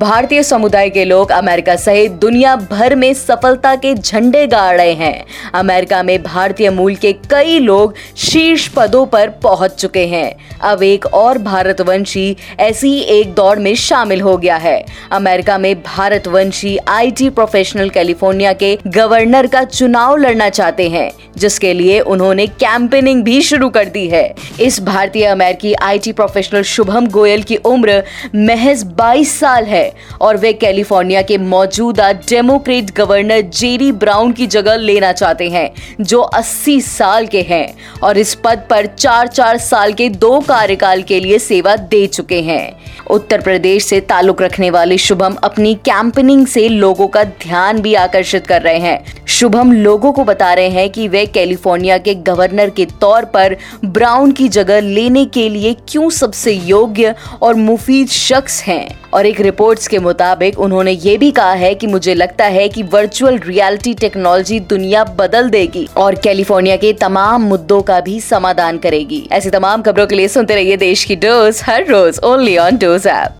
भारतीय समुदाय के लोग अमेरिका सहित दुनिया भर में सफलता के झंडे गाड़ रहे हैं। अमेरिका में भारतीय मूल के कई लोग शीर्ष पदों पर पहुँच चुके हैं। अब एक और भारतवंशी ऐसी एक दौड़ में शामिल हो गया है। अमेरिका में भारतवंशी आईटी प्रोफेशनल कैलिफ़ोर्निया के गवर्नर का चुनाव लड़ना चाहते हैं, जिसके लिए उन्होंने कैंपेनिंग भी शुरू कर दी है। इस भारतीय अमेरिकी आईटी प्रोफेशनल शुभम गोयल की उम्र महज 22 साल है। और वे कैलिफ़ोर्निया के मौजूदा डेमोक्रेट गवर्नर जेरी ब्राउन की जगह लेना चाहते हैं, जो 80 साल के हैं और इस पद पर चार चार साल के दो कार्यकाल के लिए सेवा दे चुके हैं। उत्तर प्रदेश से ताल्लुक रखने वाले शुभम अपनी कैंपनिंग से लोगों का ध्यान भी आकर्षित कर रहे हैं। शुभम लोगों को बता रहे हैं कि वे कैलिफ़ोर्निया के गवर्नर के तौर पर ब्राउन की जगह लेने के लिए क्यों सबसे योग्य और मुफीद शख्स हैं? और एक रिपोर्ट्स के मुताबिक उन्होंने ये भी कहा है कि मुझे लगता है कि वर्चुअल रियलिटी टेक्नोलॉजी दुनिया बदल देगी और कैलिफ़ोर्निया के तमाम मुद्दों का भी समाधान करेगी। ऐसी तमाम खबरों के लिए सुनते रहिए देश की डोज, हर रोज ओनली ऑन डोज ऐप।